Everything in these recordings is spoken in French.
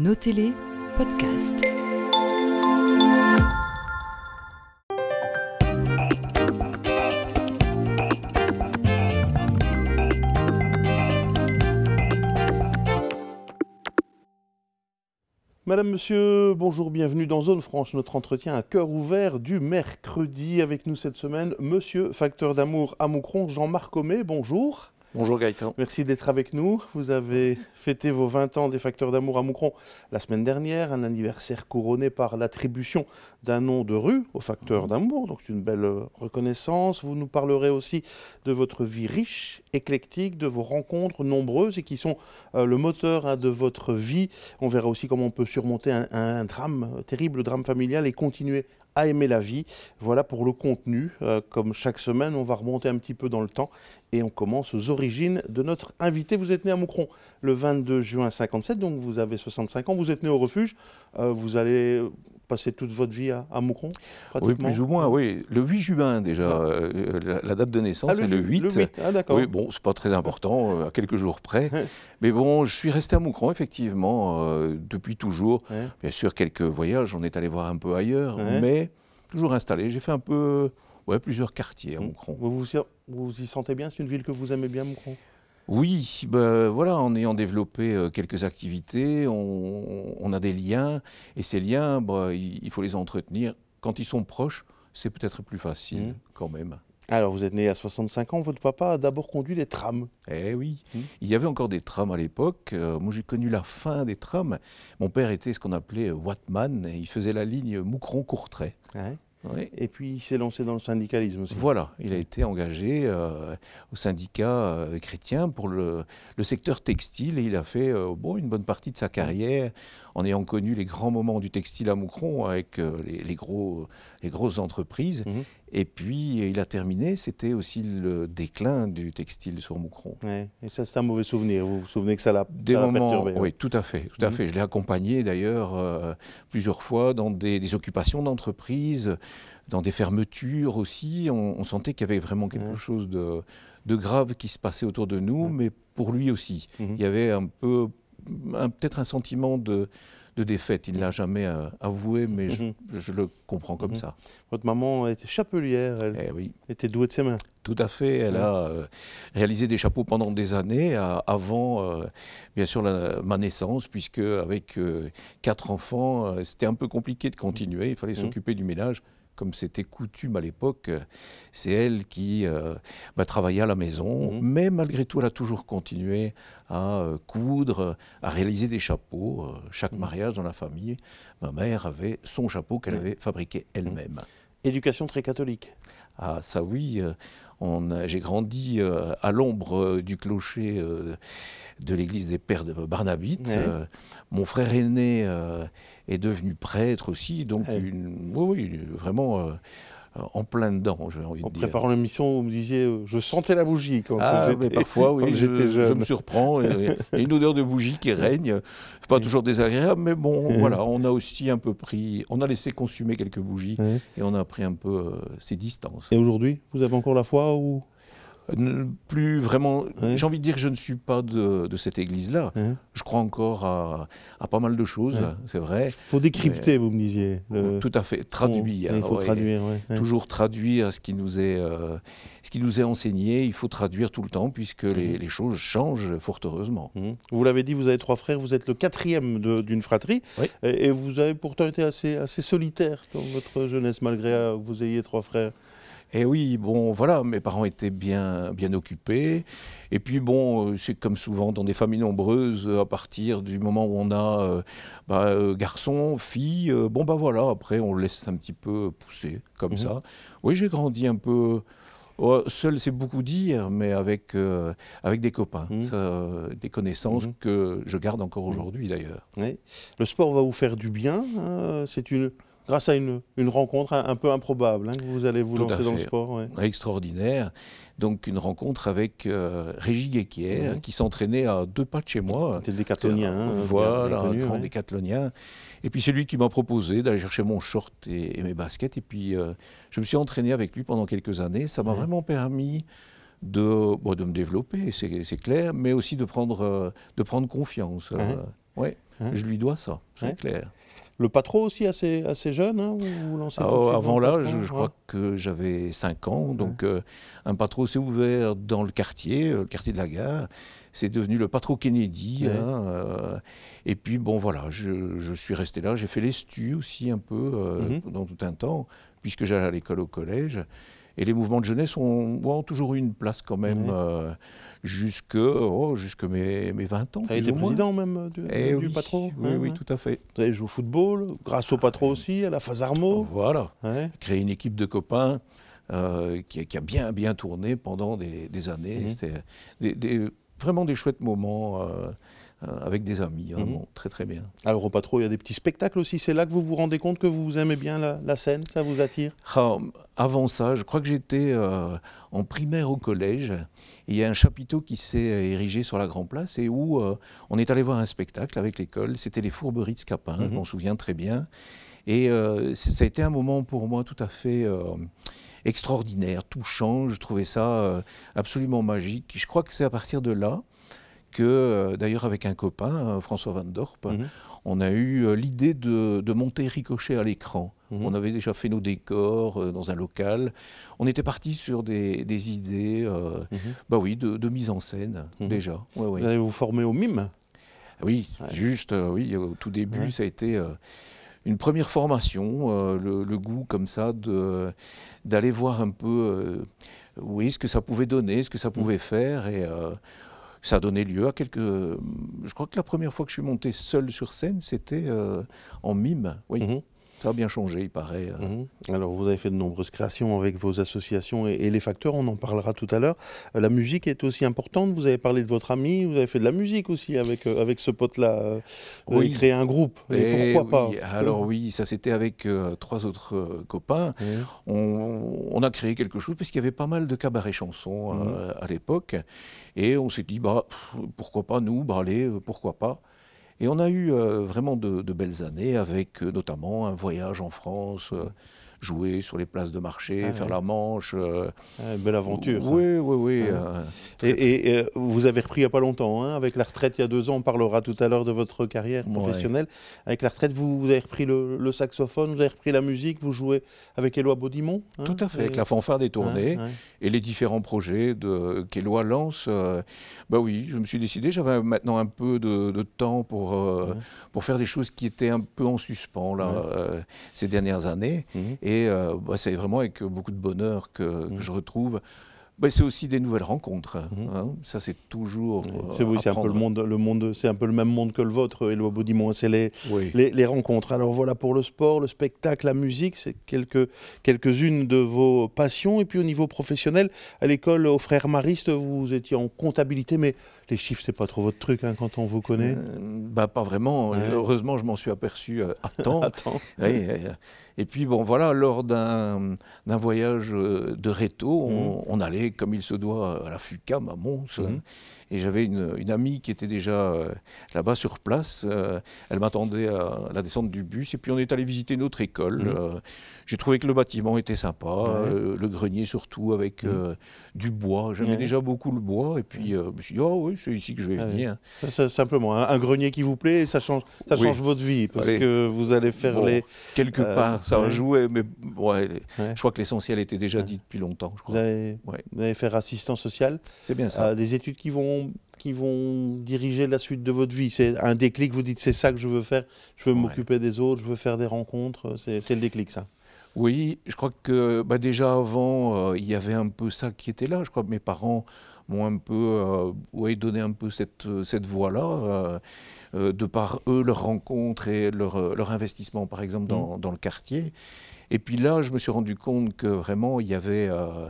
Nos télé, podcast. Madame, Monsieur, bonjour, bienvenue dans Zone Franche, notre entretien à cœur ouvert du mercredi. Avec nous cette semaine, Monsieur Facteur d'amour à Moucron, Jean-Marc Homé, bonjour. Bonjour Gaëtan. Merci d'être avec nous. Vous avez fêté vos 20 ans des Facteurs d'amour à Moucron la semaine dernière, un anniversaire couronné par l'attribution d'un nom de rue au Facteur d'amour, donc c'est une belle euh, reconnaissance. Vous nous parlerez aussi de votre vie riche, éclectique, de vos rencontres nombreuses et qui sont euh, le moteur hein, de votre vie. On verra aussi comment on peut surmonter un, un drame, un terrible drame familial et continuer aimer la vie. Voilà pour le contenu. Euh, comme chaque semaine, on va remonter un petit peu dans le temps et on commence aux origines de notre invité. Vous êtes né à Moucron le 22 juin 57, donc vous avez 65 ans. Vous êtes né au refuge. Euh, vous allez passer toute votre vie à, à Moucron Oui, pratiquement plus ou moins, oui. Le 8 juin déjà, Ah. euh, la, la date de naissance Ah, est le 8. Le 8, ah d'accord. Oui, bon, c'est pas très important, euh, à quelques jours près. Mais bon, je suis resté à Moucron, effectivement, euh, depuis toujours. Bien sûr, quelques voyages, on est allé voir un peu ailleurs, mais toujours installé. J'ai fait un peu, ouais, plusieurs quartiers à. Moucron. Vous vous y sentez bien? C'est une ville que vous aimez bien, Moucron? Oui, ben, voilà, en ayant développé euh, quelques activités, on, on a des liens, et ces liens, ben, il, faut les entretenir. Quand ils sont proches, c'est peut-être plus facile Mhm. quand même. Alors, vous êtes né à 65 ans. Votre papa a d'abord conduit les trams. Eh oui, Mhm. il y avait encore des trams à l'époque. Euh, moi, j'ai connu la fin des trams. Mon père était ce qu'on appelait Wattman. et Il faisait la ligne Moucron-Courtrai. Oui. Et puis, il s'est lancé dans le syndicalisme aussi. Voilà, il a été engagé euh, au syndicat euh, chrétien pour le, le secteur textile et il a fait euh, bon, une bonne partie de sa carrière en ayant connu les grands moments du textile à Moucron avec les, les gros, les grosses entreprises. Mhm. Et puis il a terminé, c'était aussi le déclin du textile sur Moucron. Ouais. Et ça, c'est un mauvais souvenir. Vous vous souvenez que ça l'a Des ça l'a moments, perturbé, ouais. oui, tout à fait, tout à Mhm. fait. Je l'ai accompagné d'ailleurs euh, plusieurs fois dans des, des occupations d'entreprise, dans des fermetures aussi. On, on sentait qu'il y avait vraiment quelque Ouais. chose de, de grave qui se passait autour de nous, mais pour lui aussi. Mhm. Il y avait un peu, peut-être un sentiment de, de défaite. Il ne l'a jamais euh, avoué, mais je, Mhm. je le comprends comme Mhm. ça. Votre maman était chapelière. Elle Eh oui. était douée de ses mains. Tout à fait. Elle Ouais. a euh, réalisé des chapeaux pendant des années, à- avant, euh, bien sûr, la- ma naissance, puisque avec euh, quatre enfants, euh, c'était un peu compliqué de continuer. Il fallait Mhm. s'occuper du ménage. Comme c'était coutume à l'époque, c'est elle qui euh, bah, travaillait à la maison, Mhm. mais malgré tout, elle a toujours continué à euh, coudre, à réaliser des chapeaux. Euh, chaque Mhm. mariage dans la famille, ma mère avait son chapeau qu'elle Mhm. avait fabriqué elle-même. Éducation très catholique. Ah, ça oui, euh, j'ai grandi euh, à l'ombre euh, du clocher euh, de l'église des Pères de Barnabite. Ouais. Euh, mon frère aîné est devenu prêtre aussi, donc Ouais. une- oui, oui, vraiment en plein dedans, j'ai envie En de dire. préparant l'émission, vous me disiez, euh, je sentais la bougie quand Ah, mais parfois, oui, je, me surprends. Il y a une odeur de bougie qui règne. C'est pas toujours désagréable, mais bon, voilà, on a aussi un peu pris, on a laissé consumer quelques bougies et on a pris un peu euh, ses distances. Et aujourd'hui, vous avez encore la foi ou plus vraiment. J'ai envie de dire que je ne suis pas de, de cette église-là. Je crois encore à, à pas mal de choses, c'est vrai. faut décrypter, vous me disiez. le- Tout à fait. Traduire. Il faut ouais. traduire, ouais. Toujours traduire ce qui nous est, euh, ce qui nous est enseigné. Il faut traduire tout le temps puisque les, Mhm. les choses changent fort heureusement. Mhm. Vous l'avez dit, vous avez trois frères, vous êtes le quatrième d'une fratrie, et, et vous avez pourtant été assez, assez solitaire dans votre jeunesse, malgré que vous ayez trois frères. Et oui, bon, voilà, mes parents étaient bien, bien occupés. Et puis, bon, euh, c'est comme souvent dans des familles nombreuses, euh, à partir du moment où on a euh, bah, garçon, fille, euh, bon, bah voilà, après, on le laisse un petit peu pousser, comme Mhm. ça. Oui, j'ai grandi un peu. oh, seul, c'est beaucoup dire, mais avec, euh, avec des copains, Mhm. Ça, des connaissances Mhm. que je garde encore aujourd'hui d'ailleurs. Oui. Le sport va vous faire du bien. hein, C'est une, grâce à une, une rencontre un, un peu improbable hein, que vous allez vous Tout lancer dans le sport. ouais. Extraordinaire. Donc, une rencontre avec euh, Régis Guéquière, qui s'entraînait à deux pas de chez moi. C'était décathlonien. hein, bien- voilà, connu, un grand ouais. décathlonien. Et puis c'est lui qui m'a proposé d'aller chercher mon short et, et mes baskets. Et puis euh, je me suis entraîné avec lui pendant quelques années. Ça m'a Ouais. vraiment permis de, bon, de me développer, c'est clair, mais aussi de prendre, euh, de prendre confiance. Euh, ouais. Hein je lui dois ça, c'est clair. Le patron aussi assez, assez jeune, hein, vous, lancez Ah, avant là, patron, je, je crois que j'avais 5 ans. Donc, euh, un patro s'est ouvert dans le quartier, euh, le quartier de la gare. C'est devenu le patro Kennedy. Ouais. hein, euh, et puis, bon, voilà, je, je suis resté là. J'ai fait les stus aussi un peu euh, Mhm. pendant tout un temps, puisque j'allais à l'école au collège. Et les mouvements de jeunesse ont, ont toujours eu une place quand même euh, jusque, oh, jusque mes, mes 20 ans. Avez plus été président même euh, du, Eh du oui, patron oui, hein, oui, ouais. tout à fait. Vous avez joué au football, grâce au patron aussi, à la Fazarmo. Voilà. Ouais. créé une équipe de copains euh, qui, a- qui a bien, bien tourné pendant des, des années. Mhm. C'était des- des- vraiment des chouettes moments euh, avec des amis, vraiment Mhm. très très bien. Alors au patron, il y a des petits spectacles aussi. C'est là que vous vous rendez compte que vous aimez bien la, la scène, ça vous attire? Ah, avant ça, je crois que j'étais euh, en primaire au collège. et Il y a un chapiteau qui s'est érigé sur la Grand Place et où euh, on est allé voir un spectacle avec l'école. C'était les Fourberies de Scapin, Mhm. je m'en souviens très bien. Et euh, ça a été un moment pour moi tout à fait euh, extraordinaire, touchant. Je trouvais ça euh, absolument magique. Je crois que c'est à partir de là que, euh, d'ailleurs avec un copain, euh, François Van Dorp, Mhm. on a eu euh, l'idée de, de monter Ricochet à l'écran. Mhm. On avait déjà fait nos décors dans un local. On était parti sur des, des idées, euh, Mhm. bah oui, de, de mise en scène déjà. Ouais, ouais. Vous allez vous former au mime Oui, Ouais. juste, euh, oui, au tout début, Ouais. ça a été euh, une première formation, euh, le, le goût comme ça de d'aller voir un peu, oui, ce que ça pouvait donner, ce que ça pouvait faire, et ça a donné lieu à quelques. Je crois que la première fois que je suis monté seul sur scène, c'était euh, en mime. Mhm. Ça a bien changé, il paraît. euh. Mhm. Alors, vous avez fait de nombreuses créations avec vos associations et, et les facteurs, on en parlera tout à l'heure. Euh, la musique est aussi importante. Vous avez parlé de votre ami, vous avez fait de la musique aussi avec, euh, avec ce pote-là. euh, Oui. créé un groupe. Et Et pourquoi oui, pas? Alors oui, ça c'était avec trois autres copains. Mhm. on, on a créé quelque chose parce qu'il y avait pas mal de cabarets chansons euh, à l'époque. Et on s'est dit, bah, pff, pourquoi pas nous, bah, allez, pourquoi pas? Et on a eu euh, vraiment de, belles années avec euh, notamment un voyage en France, euh, jouer sur les places de marché, Ah faire ouais. la manche. euh, Ah, belle aventure. ça. Oui, oui, oui. Ouais. euh, Et, et, vous avez repris il n'y a pas longtemps, hein, avec la retraite il y a deux ans, on parlera tout à l'heure de votre carrière Ouais. professionnelle. Avec la retraite, vous, vous avez repris le, le saxophone, vous avez repris la musique, vous jouez avec Éloi Baudimont hein, tout à fait, et- avec la fanfare des tournées. Et les différents projets de- qu'Éloi lance, euh, bah oui, je me suis décidé, j'avais maintenant un peu de, de temps pour, euh, Ouais. pour faire des choses qui étaient un peu en suspens là, ces dernières années. Mhm. Et euh, bah, c'est vraiment avec beaucoup de bonheur que, que Mhm. je retrouve. Bah, c'est aussi des nouvelles rencontres. Mhm. hein. Ça, c'est toujours. euh, C'est oui, c'est un peu le monde, le monde, c'est un peu le même monde que le vôtre, Éloi Baudimont. C'est les, Oui. les, les rencontres. Alors voilà pour le sport, le spectacle, la musique, c'est quelques quelques-unes de vos passions. Et puis au niveau professionnel, à l'école, aux frères Maristes, vous étiez en comptabilité, mais les chiffres, c'est pas trop votre truc hein, quand on vous connaît? Euh, bah, pas vraiment. Ouais. Heureusement, je m'en suis aperçu euh, à temps. Et puis bon, voilà, lors d'un voyage euh, de réto, on, on allait, comme il se doit, à la FUCAM à Mons. Mhm. Hein. Et j'avais une, une amie qui était déjà euh, là-bas sur place. euh, elle m'attendait à la descente du bus. Et puis on est allé visiter notre école. Mhm. Euh, J'ai trouvé que le bâtiment était sympa, Ouais. le grenier surtout, avec euh, du bois. J'aimais Ouais. déjà beaucoup le bois. Et puis euh, je me suis dit, oh oui, c'est ici que je vais Ah venir. Ça, simplement un, un grenier qui vous plaît, ça change, ça Oui. change votre vie parce Allez. que vous allez faire Bon, les. Quelque Euh, part, ça a joué, mais je crois que l'essentiel était déjà dit depuis longtemps. Je Vous allez, vous allez faire assistant social. C'est bien ça. Des études qui vont, qui vont diriger la suite de votre vie. C'est un déclic, vous dites c'est ça que je veux faire, je veux Ouais. m'occuper des autres, je veux faire des rencontres, c'est le déclic ça. Oui, je crois que bah, déjà avant, euh, il y avait un peu ça qui était là. Je crois que mes parents m'ont un peu euh, ouais, donné un peu cette, euh, cette voie-là, euh, de par eux, leur rencontre et leur, euh, leur investissement, par exemple, dans, dans le quartier. Et puis là, je me suis rendu compte que vraiment, il y avait, euh,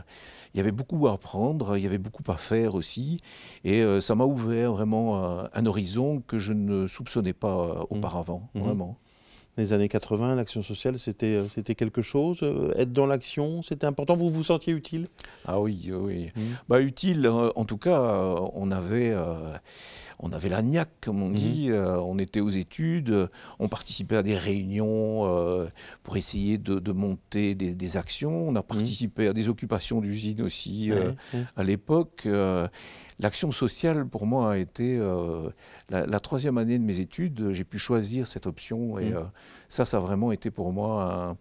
il y avait beaucoup à apprendre, il y avait beaucoup à faire aussi. Et euh, ça m'a ouvert vraiment euh, un horizon que je ne soupçonnais pas euh, auparavant, Mhm. vraiment. Les années 80, l'action sociale, c'était euh, c'était quelque chose. euh, être dans l'action, c'était important. Vous vous sentiez utile? Ah oui, oui. Mhm. Bah, utile, euh, en tout cas, euh, on avait, euh, on avait la niaque, comme on dit, on était aux études, on participait à des réunions pour essayer de, monter des, actions, on a participé à des occupations d'usines aussi à l'époque. L'action sociale, pour moi, a été la, troisième année de mes études. J'ai pu choisir cette option et ça, ça a vraiment été pour moi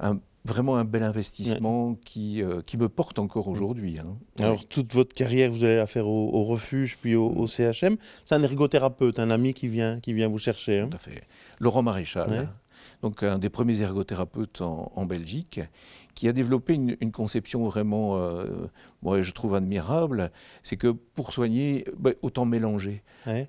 un vraiment un bel investissement qui, euh, qui me porte encore aujourd'hui. Hein. Alors, toute votre carrière, vous avez affaire au, refuge, puis au, CHM. C'est un ergothérapeute, un ami qui vient, qui vient vous chercher. Hein. Tout à fait. Laurent Maréchal, donc un des premiers ergothérapeutes en, Belgique, qui a développé une, conception vraiment, euh, moi je trouve admirable, c'est que pour soigner, ben, autant mélanger.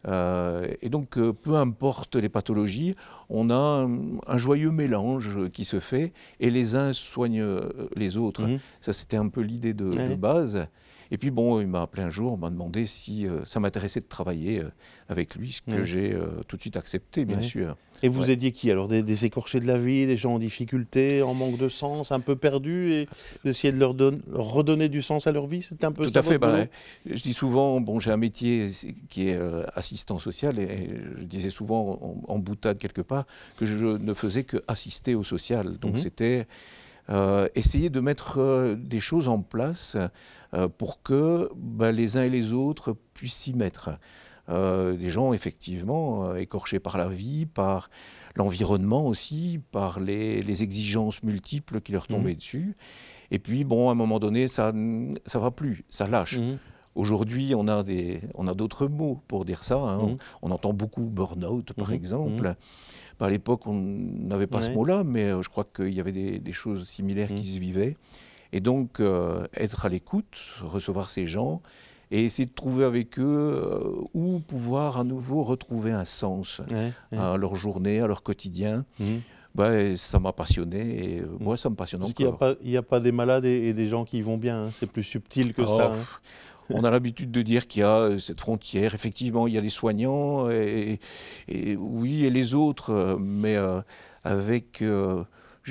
Euh, et donc, euh, peu importe les pathologies, on a un, joyeux mélange qui se fait, et les uns soignent les autres. Mhm. Ça, c'était un peu l'idée de, base. Et puis bon, il m'a appelé un jour, m'a demandé si ça m'intéressait de travailler avec lui, ce que j'ai tout de suite accepté, bien sûr. Et vous aidiez qui Alors des, écorchés de la vie, des gens en difficulté, en manque de sens, un peu perdus, et d'essayer de leur, redonner du sens à leur vie C'était un peu Tout à fait. Bah, je dis souvent, bon, j'ai un métier qui est euh, assistant social, et je disais souvent en, boutade quelque part que je ne faisais que assister au social. Donc mhm. c'était euh, essayer de mettre euh, des choses en place pour que bah, les uns et les autres puissent s'y mettre. Euh, des gens effectivement euh, écorchés par la vie, par l'environnement aussi, par les, exigences multiples qui leur tombaient mhm. dessus. Et puis, bon, à un moment donné, ça ne va plus, ça lâche. Mhm. Aujourd'hui, on a des, on a d'autres mots pour dire ça. Hein. Mhm. On, entend beaucoup burn-out, par exemple. Bah, à l'époque, on n'avait pas ce mot-là, mais euh, je crois qu'il y avait des, choses similaires qui se vivaient. Et donc, être à l'écoute, recevoir ces gens, et essayer de trouver avec eux euh, où pouvoir à nouveau retrouver un sens à leur journée, à leur quotidien. Ben, ça m'a passionné et euh, moi mhm. ça me passionne Parce encore. Il n'y a, pas des malades et, des gens qui vont bien, hein. c'est plus subtil que ça. Hein. On a l'habitude de dire qu'il y a euh, cette frontière. Effectivement, il y a les soignants et, oui, et les autres, mais avec,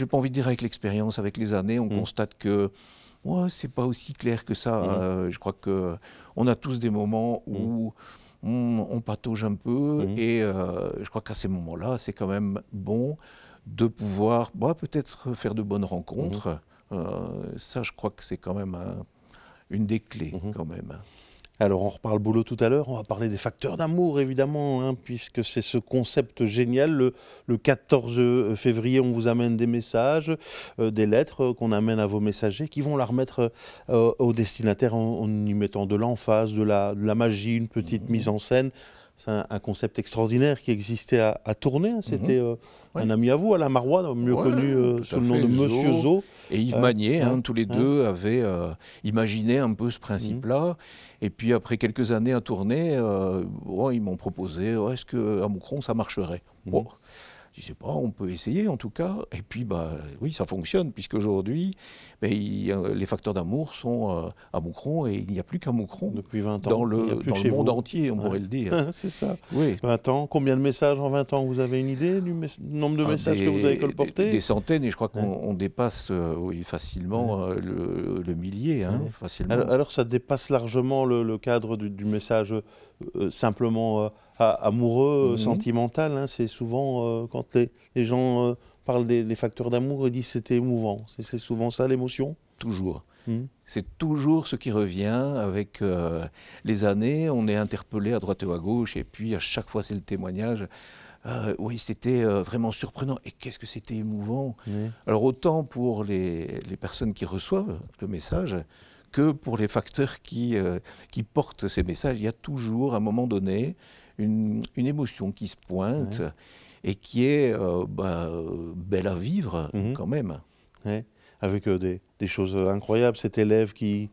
n'ai pas envie de dire avec l'expérience, avec les années, on mhm. constate que Ouais, c'est pas aussi clair que ça. Mhm. Euh, je crois que on a tous des moments où mhm. on, patauge un peu, et euh, je crois qu'à ces moments-là, c'est quand même bon de pouvoir bah, peut-être faire de bonnes rencontres. Euh, ça, je crois que c'est quand même une des clés, quand même. Alors on reparle boulot tout à l'heure, on va parler des facteurs d'amour évidemment, hein, puisque c'est ce concept génial. Le, 14 février, on vous amène des messages, euh, des lettres qu'on amène à vos messagers, qui vont la remettre euh, aux destinataires en, y mettant de l'emphase, de la, de la magie, une petite mise en scène. C'est un, concept extraordinaire qui existait à, tourner. Hein. C'était mhm. euh, un ami à vous, Alain Marois, mieux connu euh, sous le nom de Monsieur Zo. Et Yves Magnier, hein, tous les deux avaient euh, imaginé un peu ce principe-là. Mhm. Et puis après quelques années à tourner, ils m'ont proposé est-ce qu'à Moucron ça marcherait? Mhm. Je ne sais pas, on peut essayer en tout cas. Et puis, bah, oui, ça fonctionne, puisqu'aujourd'hui, ben, les facteurs d'amour sont euh, à Moucron et il n'y a plus qu'à Moucron. Depuis 20 ans. Dans le, dans le monde entier, on pourrait le dire. C'est ça. Oui. 20 ans. Combien de messages en 20 ans Vous avez une idée du nombre de ah, messages que vous avez colportés? des, centaines, et je crois qu'on dépasse euh, oui, facilement euh, le, millier. Hein, facilement. Alors, ça dépasse largement le, cadre du, message simplement amoureux, mhm. sentimental. Hein. c'est souvent euh, quand les, gens euh, parlent des, facteurs d'amour, ils disent c'était émouvant. C'est souvent ça l'émotion? Toujours. Mhm. C'est toujours ce qui revient avec euh, les années. On est interpellé à droite ou à gauche, et puis à chaque fois c'est le témoignage. oui, c'était vraiment surprenant. Et qu'est-ce que c'était émouvant? Alors autant pour les, les, personnes qui reçoivent le message que pour les facteurs qui, qui portent ces messages, il y a toujours, à un moment donné, une, émotion qui se pointe et qui est euh, bah, belle à vivre mhm. quand même. Avec euh, des, des, choses incroyables, cet élève qui,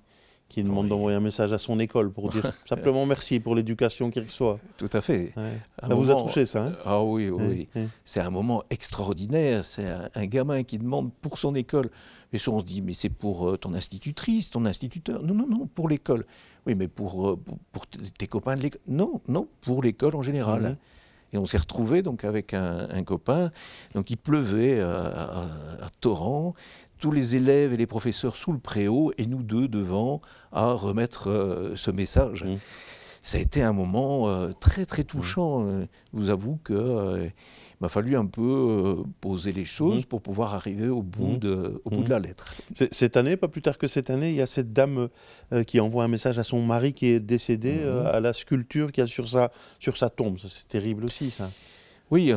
qui demande d'envoyer un message à son école pour dire simplement merci pour l'éducation qu'il reçoit. Tout à fait. Ça vous a touché ça hein Ah oui, oui. C'est un moment extraordinaire. C'est un, gamin qui demande pour son école. Et on se dit, mais c'est pour euh, ton institutrice, ton instituteur. Non, non, non, pour l'école. Oui, mais pour, euh, pour, tes copains de l'école. Non, non, pour l'école en général. Et on s'est retrouvé donc avec un, copain. Donc il pleuvait euh, à, torrent, tous les élèves et les professeurs sous le préau et nous deux devant à remettre ce message. Mhm. ça a été un moment euh, très très touchant. Je vous avoue que euh, il m'a fallu un peu euh, poser les choses Mhm. pour pouvoir arriver au bout, de, au bout de la lettre. Cette année, pas plus tard que cette année, il y a cette dame euh, qui envoie un message à son mari qui est décédé euh, à la sculpture qu'il y a sur sa, sur sa tombe. C'est terrible aussi, ça. Oui,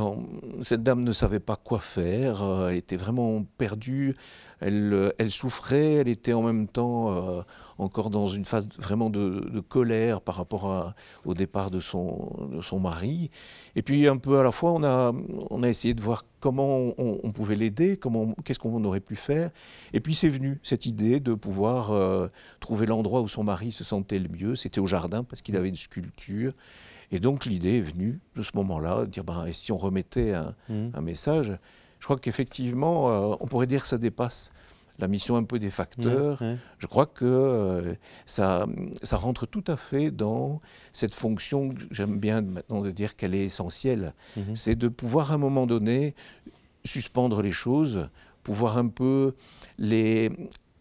cette dame ne savait pas quoi faire, euh, elle était vraiment perdue, elle, euh, elle souffrait, elle était en même temps euh, encore dans une phase vraiment de, colère par rapport au départ de son, de son mari. Et puis un peu à la fois, on a, on a essayé de voir comment on, pouvait l'aider, qu'est-ce qu'on aurait pu faire. Et puis c'est venu cette idée de pouvoir trouver l'endroit où son mari se sentait le mieux. C'était au jardin parce qu'il avait une sculpture. Et donc l'idée est venue de ce moment-là, de dire ben, et si on remettait un, un message Je crois qu'effectivement, euh, on pourrait dire que ça dépasse la mission un peu des facteurs. Je crois que euh, ça, ça rentre tout à fait dans cette fonction, que j'aime bien maintenant de dire qu'elle est essentielle. Mhm. C'est de pouvoir à un moment donné suspendre les choses, pouvoir un peu les,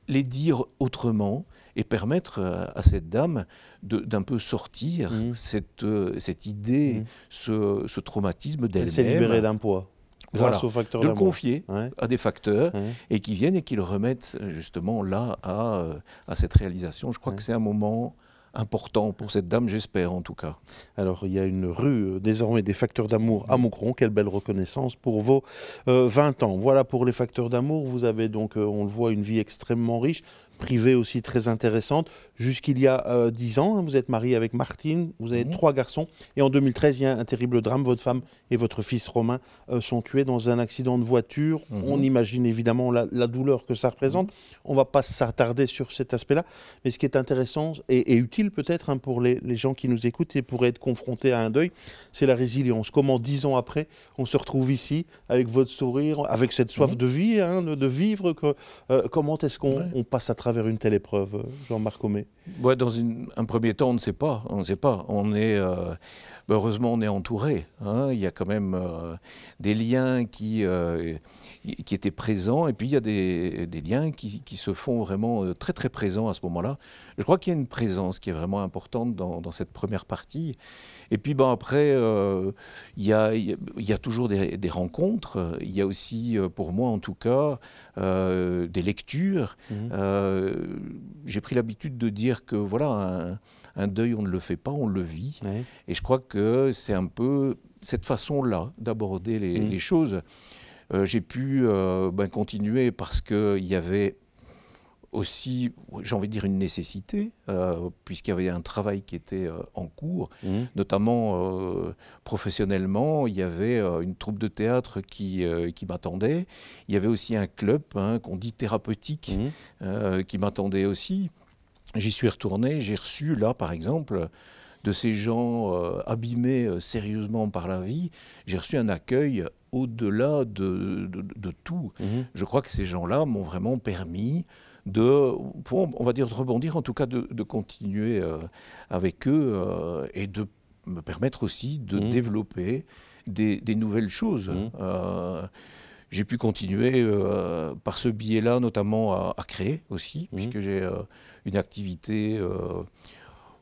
les dire autrement et permettre euh, à cette dame d'un peu sortir Mhm. cette, euh, cette idée, Mhm. ce, ce traumatisme Elle s'est libérée d'elle-même, d'un poids Voilà. grâce au facteur de le confier Ouais, à des facteurs ouais. et qui viennent et qui le remettent justement là à, euh, à cette réalisation. Je crois Ouais. que c'est un moment important pour cette dame, j'espère en tout cas. Alors, il y a une rue euh, désormais des facteurs d'amour à Moucron. Quelle belle reconnaissance pour vos euh, 20 ans. Voilà pour les facteurs d'amour. Vous avez donc, euh, on le voit, une vie extrêmement riche, privée aussi très intéressante. Jusqu'il y a euh, 10 ans, hein, vous êtes marié avec Martine, vous avez Mhm. trois garçons. Et en 2013, il y a un terrible drame. Votre femme et votre fils Romain euh, sont tués dans un accident de voiture. Mhm. On imagine évidemment la, la douleur que ça représente. On ne va pas s'attarder sur cet aspect-là. Mais ce qui est intéressant et, et utile peut-être hein, pour les, les gens qui nous écoutent et pourraient être confrontés à un deuil, c'est la résilience. Comment dix ans après, on se retrouve ici avec votre sourire, avec cette soif Mhm. de vie, hein, de, de vivre. que- euh, comment est-ce qu'on Ouais. passe à travers une telle épreuve, Jean-Marc Homé Ouais, dans un premier temps, on ne sait pas. On ne sait pas. On est, euh, heureusement, on est entouré. hein. Il y a quand même euh, des liens qui, euh, qui étaient présents, et puis il y a des, des liens qui, qui se font vraiment euh, très très présents à ce moment-là. Je crois qu'il y a une présence qui est vraiment importante dans, dans cette première partie. Et puis ben, après, euh, il y, a, il y toujours des, des rencontres. Il y a aussi, euh, pour moi en tout cas, euh, des lectures. Euh, J'ai pris l'habitude de dire que voilà, un, un deuil, on ne le fait pas, on le vit. Ouais. Et je crois que c'est un peu cette façon-là d'aborder les, les choses. Euh, J'ai pu euh, ben, continuer parce qu'il y avait aussi, j'ai envie de dire, une nécessité, euh, puisqu'il y avait un travail qui était euh, en cours, Mhm. notamment euh, professionnellement. Il y avait une troupe de théâtre qui, qui m'attendait. Il y avait aussi un club hein, qu'on dit thérapeutique euh, qui m'attendait aussi. J'y suis retourné, j'ai reçu là, par exemple, de ces gens abîmés sérieusement par la vie, j'ai reçu un accueil au-delà de, de- de tout. Mhm. Je crois que ces gens-là m'ont vraiment permis de, pour, on va dire, de rebondir, en tout cas de, de continuer euh, avec eux euh, et de me permettre aussi de Mhm. développer des, des nouvelles choses. Mhm. Euh, j'ai pu continuer euh, par ce biais-là, notamment à, à créer aussi, puisque j'ai euh, une activité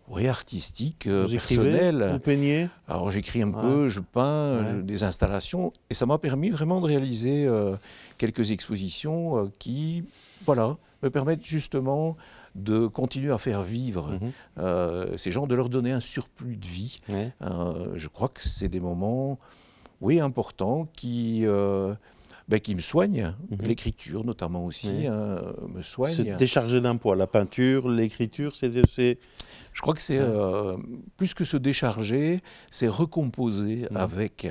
oui, artistique, euh, Vous écrivez, personnelle. vous peignez? Alors j'écris un Ouais. peu, je peins, Ouais. je- des installations, et ça m'a permis vraiment de réaliser euh, quelques expositions euh, qui, voilà, me permettent justement de continuer à faire vivre Mhm. euh, ces gens, de leur donner un surplus de vie. Ouais. Je crois que c'est des moments, oui, importants qui, ben, qui me soignent. Mhm. L'écriture notamment aussi Oui. hein, me Se soigne. décharger d'un poids. La peinture, l'écriture, c'est c'est- Je crois que c'est euh, plus que se décharger, c'est recomposer Mhm. avec.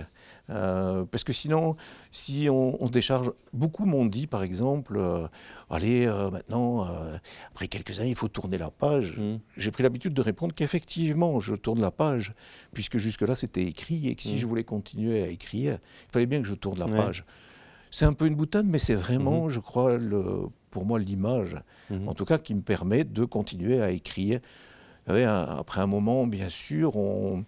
Euh, parce que sinon, si on, on décharge, beaucoup m'ont dit par exemple, euh, allez, maintenant, après quelques années, il faut tourner la page. Mhm. J'ai pris l'habitude de répondre qu'effectivement, je tourne la page, puisque jusque-là, c'était écrit, et que si je voulais continuer à écrire, il fallait bien que je tourne la Ouais. C'est un peu une boutade, mais c'est vraiment, je crois, le, pour moi, l'image Mhm. en tout cas qui me permet de continuer à écrire. Savez, après un moment, bien sûr, on,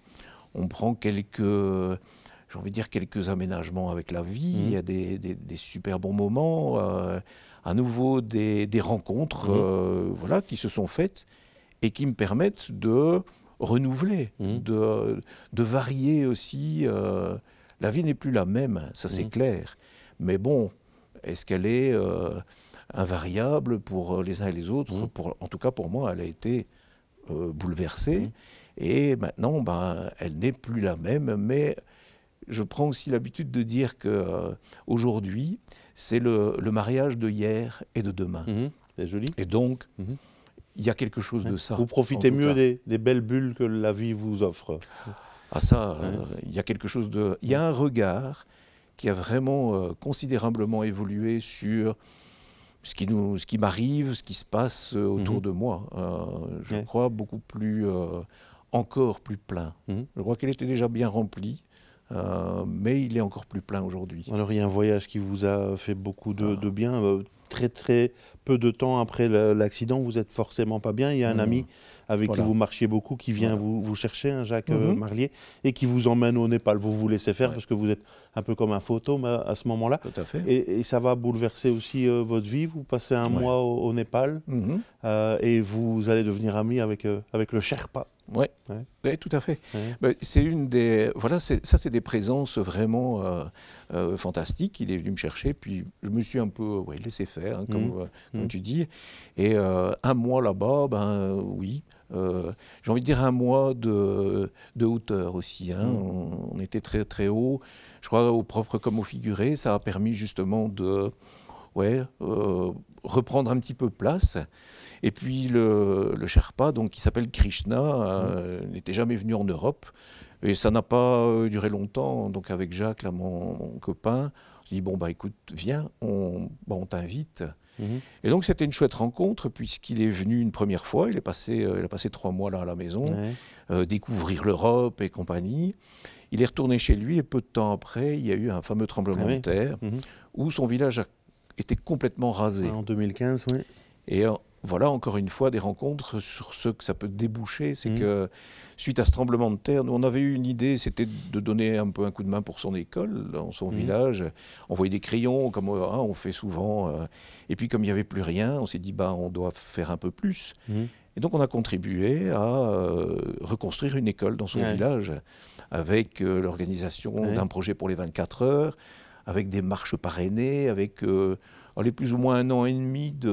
on prend quelques, j'ai envie de dire, quelques aménagements avec la vie. Mhm. Il y a des, des- des super bons moments, euh, à nouveau des, des rencontres Mhm. euh, voilà, qui se sont faites et qui me permettent de renouveler, Mhm. de, de varier aussi. euh, la vie n'est plus la même, ça c'est Mhm. clair. Mais bon, est-ce qu'elle est euh, invariable pour les uns et les autres pour, En tout cas, pour moi, elle a été euh, bouleversée. Mhm. Et maintenant, ben, elle n'est plus la même. Mais je prends aussi l'habitude de dire que euh, aujourd'hui, c'est le, le mariage de hier et de demain. Mhm. C'est joli. Et donc, il y a quelque chose de ça. Vous profitez mieux des, des belles bulles que la vie vous offre. Ah ça, euh, il y a quelque chose de... Il y a un regard qui a vraiment euh, considérablement évolué sur ce qui, nous, ce qui m'arrive, ce qui se passe euh, autour Mhm. de moi. Euh, je Ouais. crois beaucoup plus... euh, encore plus plein. Mhm. Je crois qu'il était déjà bien rempli, euh, mais il est encore plus plein aujourd'hui. Alors il y a un voyage qui vous a fait beaucoup de, Ah. de bien. Très très peu de temps après l'accident, vous êtes forcément pas bien. Il y a un Mhm. ami avec Voilà. qui vous marchiez beaucoup qui vient Voilà. vous, vous chercher, un Jacques euh, Mhm. Marlier, et qui vous emmène au Népal. Vous vous laissez faire Ouais. parce que vous êtes un peu comme un fantôme à, à ce moment-là. Tout à fait. Et, et ça va bouleverser aussi euh, votre vie. Vous passez un Ouais. mois au, au Népal Mhm. euh, et vous allez devenir ami avec, euh, avec le Sherpa. Ouais. Ouais, tout à fait. Ouais. Ben, c'est une des voilà, ça c'est des présences vraiment euh, euh, fantastiques. Il est venu me chercher, puis je me suis un peu ouais, laissé faire, hein, comme. Comme Mhm. tu dis. Et euh, un mois là-bas, ben euh, oui. euh, J'ai envie de dire un mois de, de hauteur aussi. hein. Mhm. On, on était très très haut. Je crois au propre comme au figuré, ça a permis justement de ouais, euh, reprendre un petit peu place. Et puis le, le Sherpa, donc, qui s'appelle Krishna, euh, n'était jamais venu en Europe. Et ça n'a pas duré longtemps. Donc avec Jacques, là, mon, mon copain, on s'est dit, bon, bah écoute, viens, on, bah, on t'invite. Et donc c'était une chouette rencontre, puisqu'il est venu une première fois, il, est passé, euh, il a passé trois mois là à la maison, Ouais. euh, découvrir l'Europe et compagnie. Il est retourné chez lui et peu de temps après, il y a eu un fameux tremblement Ah oui. de terre Mhm. où son village a été complètement rasé. En 2015, oui. Et voilà, encore une fois, des rencontres sur ce que ça peut déboucher. C'est Mhm. que suite à ce tremblement de terre, nous, on avait eu une idée, c'était de donner un peu un coup de main pour son école, dans son Mhm. village. Envoyer des crayons, comme hein, on fait souvent. euh. et puis, comme il n'y avait plus rien, on s'est dit, bah, on doit faire un peu plus. Mhm. Et donc, on a contribué à euh, reconstruire une école dans son Ouais. village, avec euh, l'organisation Ouais. d'un projet pour les 24 heures, avec des marches parrainées, avec allez, plus ou moins un an et demi de.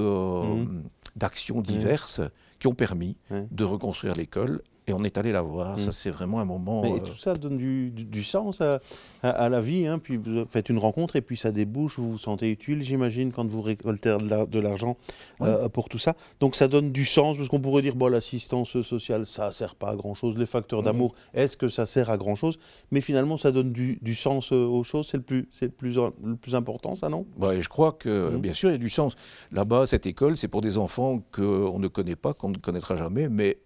D'actions diverses qui ont permis de reconstruire l'école. Et on est allé la voir. Ça, c'est vraiment un moment. Mais euh, tout ça donne du, du- du sens à, à- à la vie. hein. Puis vous faites une rencontre et puis ça débouche, vous vous sentez utile, j'imagine, quand vous récoltez de la- de l'argent euh, pour tout ça. Donc ça donne du sens, parce qu'on pourrait dire, bon, l'assistance sociale, ça ne sert pas à grand-chose. Les facteurs Mhm. d'amour, est-ce que ça sert à grand-chose? Mais finalement, ça donne du, du sens euh, aux choses. C'est le plus, c'est le plus, le plus important, ça, non? Ouais, bah, je crois que, Mhm. bien sûr, il y a du sens. Là-bas, cette école, c'est pour des enfants qu'on ne connaît pas, qu'on ne connaîtra jamais, mais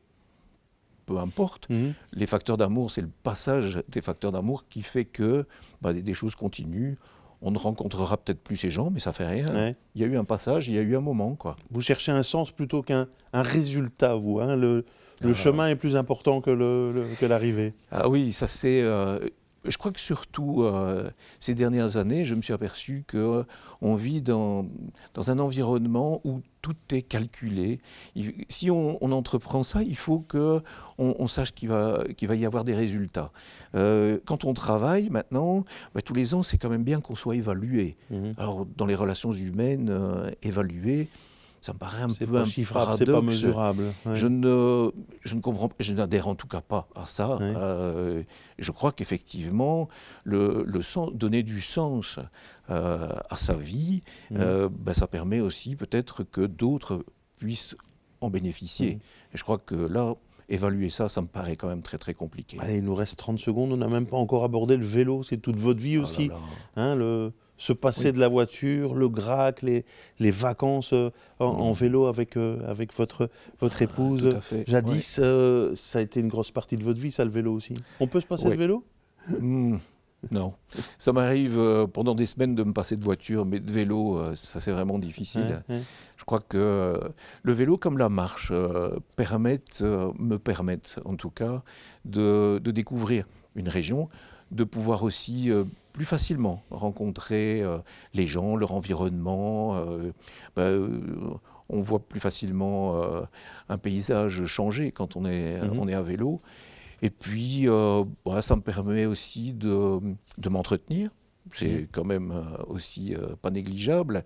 peu importe. Mhm. Les facteurs d'amour, c'est le passage des facteurs d'amour qui fait que bah, des, des choses continuent. On ne rencontrera peut-être plus ces gens, mais ça fait rien. Ouais. Il y a eu un passage, il y a eu un moment, quoi. Vous cherchez un sens plutôt qu'un un résultat, vous. hein. Le, le Ah. chemin est plus important que le- le- que l'arrivée. Ah oui, ça c'est. euh, je crois que surtout euh, ces dernières années, je me suis aperçu que euh, on vit dans, dans un environnement où tout est calculé. Il- si on, on entreprend ça, il faut que on, on sache qu'il va, qu'il va y avoir des résultats. Euh, quand on travaille maintenant, bah, tous les ans, c'est quand même bien qu'on soit évalué. Mhm. Alors dans les relations humaines, euh, évaluer, ça me paraît un peu pas un chiffrable, c'est pas mesurable. ouais. Je ne, je ne comprends, je n'adhère en tout cas pas à ça. Ouais. Euh, je crois qu'effectivement, le, le sens, donner du sens euh, à sa vie, Mhm. euh, ben, ça permet aussi peut-être que d'autres puissent en bénéficier. Mhm. Et je crois que là, évaluer ça, ça me paraît quand même très très compliqué. Allez, il nous reste 30 secondes. On n'a même pas encore abordé le vélo. C'est toute votre vie Oh là aussi. là. hein, le, se passer Oui. de la voiture, le grac, les, les vacances euh, en, en Mhm. vélo avec, euh, avec votre, votre épouse. À fait. Jadis, euh, ça a été une grosse partie de votre vie, ça, le vélo aussi. On peut se passer de vélo? Hmm, non. Ça m'arrive pendant des semaines de me passer de voiture, mais de vélo, ça c'est vraiment difficile. Ouais. Je crois que le vélo comme la marche permettent, me permettent en tout cas de, de découvrir une région, de pouvoir aussi euh, plus facilement rencontrer euh, les gens, leur environnement. euh, bah, on voit plus facilement un paysage changer quand on est, Mhm. on est à vélo. Et puis, bah, ça me permet aussi de, de m'entretenir. C'est Mhm. quand même aussi pas négligeable.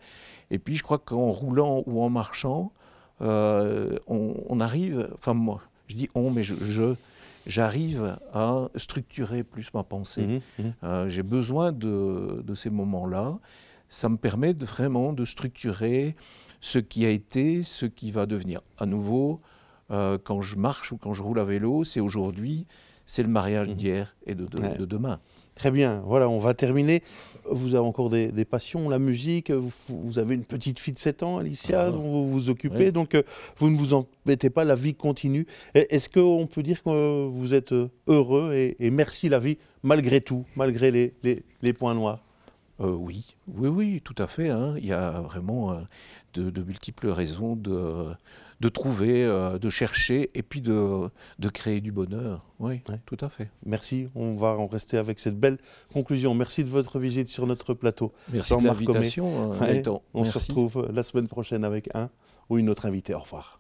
Et puis, je crois qu'en roulant ou en marchant, on, on arrive, enfin moi, je dis on, mais je, je- j'arrive à structurer plus ma pensée. Mhm, mhm. Euh, J'ai besoin de, de ces moments-là. Ça me permet de, vraiment de structurer ce qui a été, ce qui va devenir. À nouveau, euh, quand je marche ou quand je roule à vélo, c'est aujourd'hui, c'est le mariage Mhm. d'hier et de, de- Ouais. de demain. Très bien, voilà, on va terminer. Vous avez encore des, des passions, la musique, vous, vous avez une petite fille de 7 ans, Alicia, Ah. dont vous vous occupez, Oui. donc euh, vous ne vous embêtez pas, la vie continue. Est-ce qu'on peut dire que vous êtes euh, heureux et, et merci la vie, malgré tout, malgré les, les- les points noirs? Euh, oui, oui, oui, tout à fait. hein. Il y a vraiment de, de multiples raisons de, de trouver, euh, de chercher et puis de, de créer du bonheur. Oui, Ouais. tout à fait. Merci, on va en rester avec cette belle conclusion. Merci de votre visite sur notre plateau. Merci de l'invitation. Ouais, Gaëtan. on se retrouve la semaine prochaine avec un ou une autre invitée. Au revoir.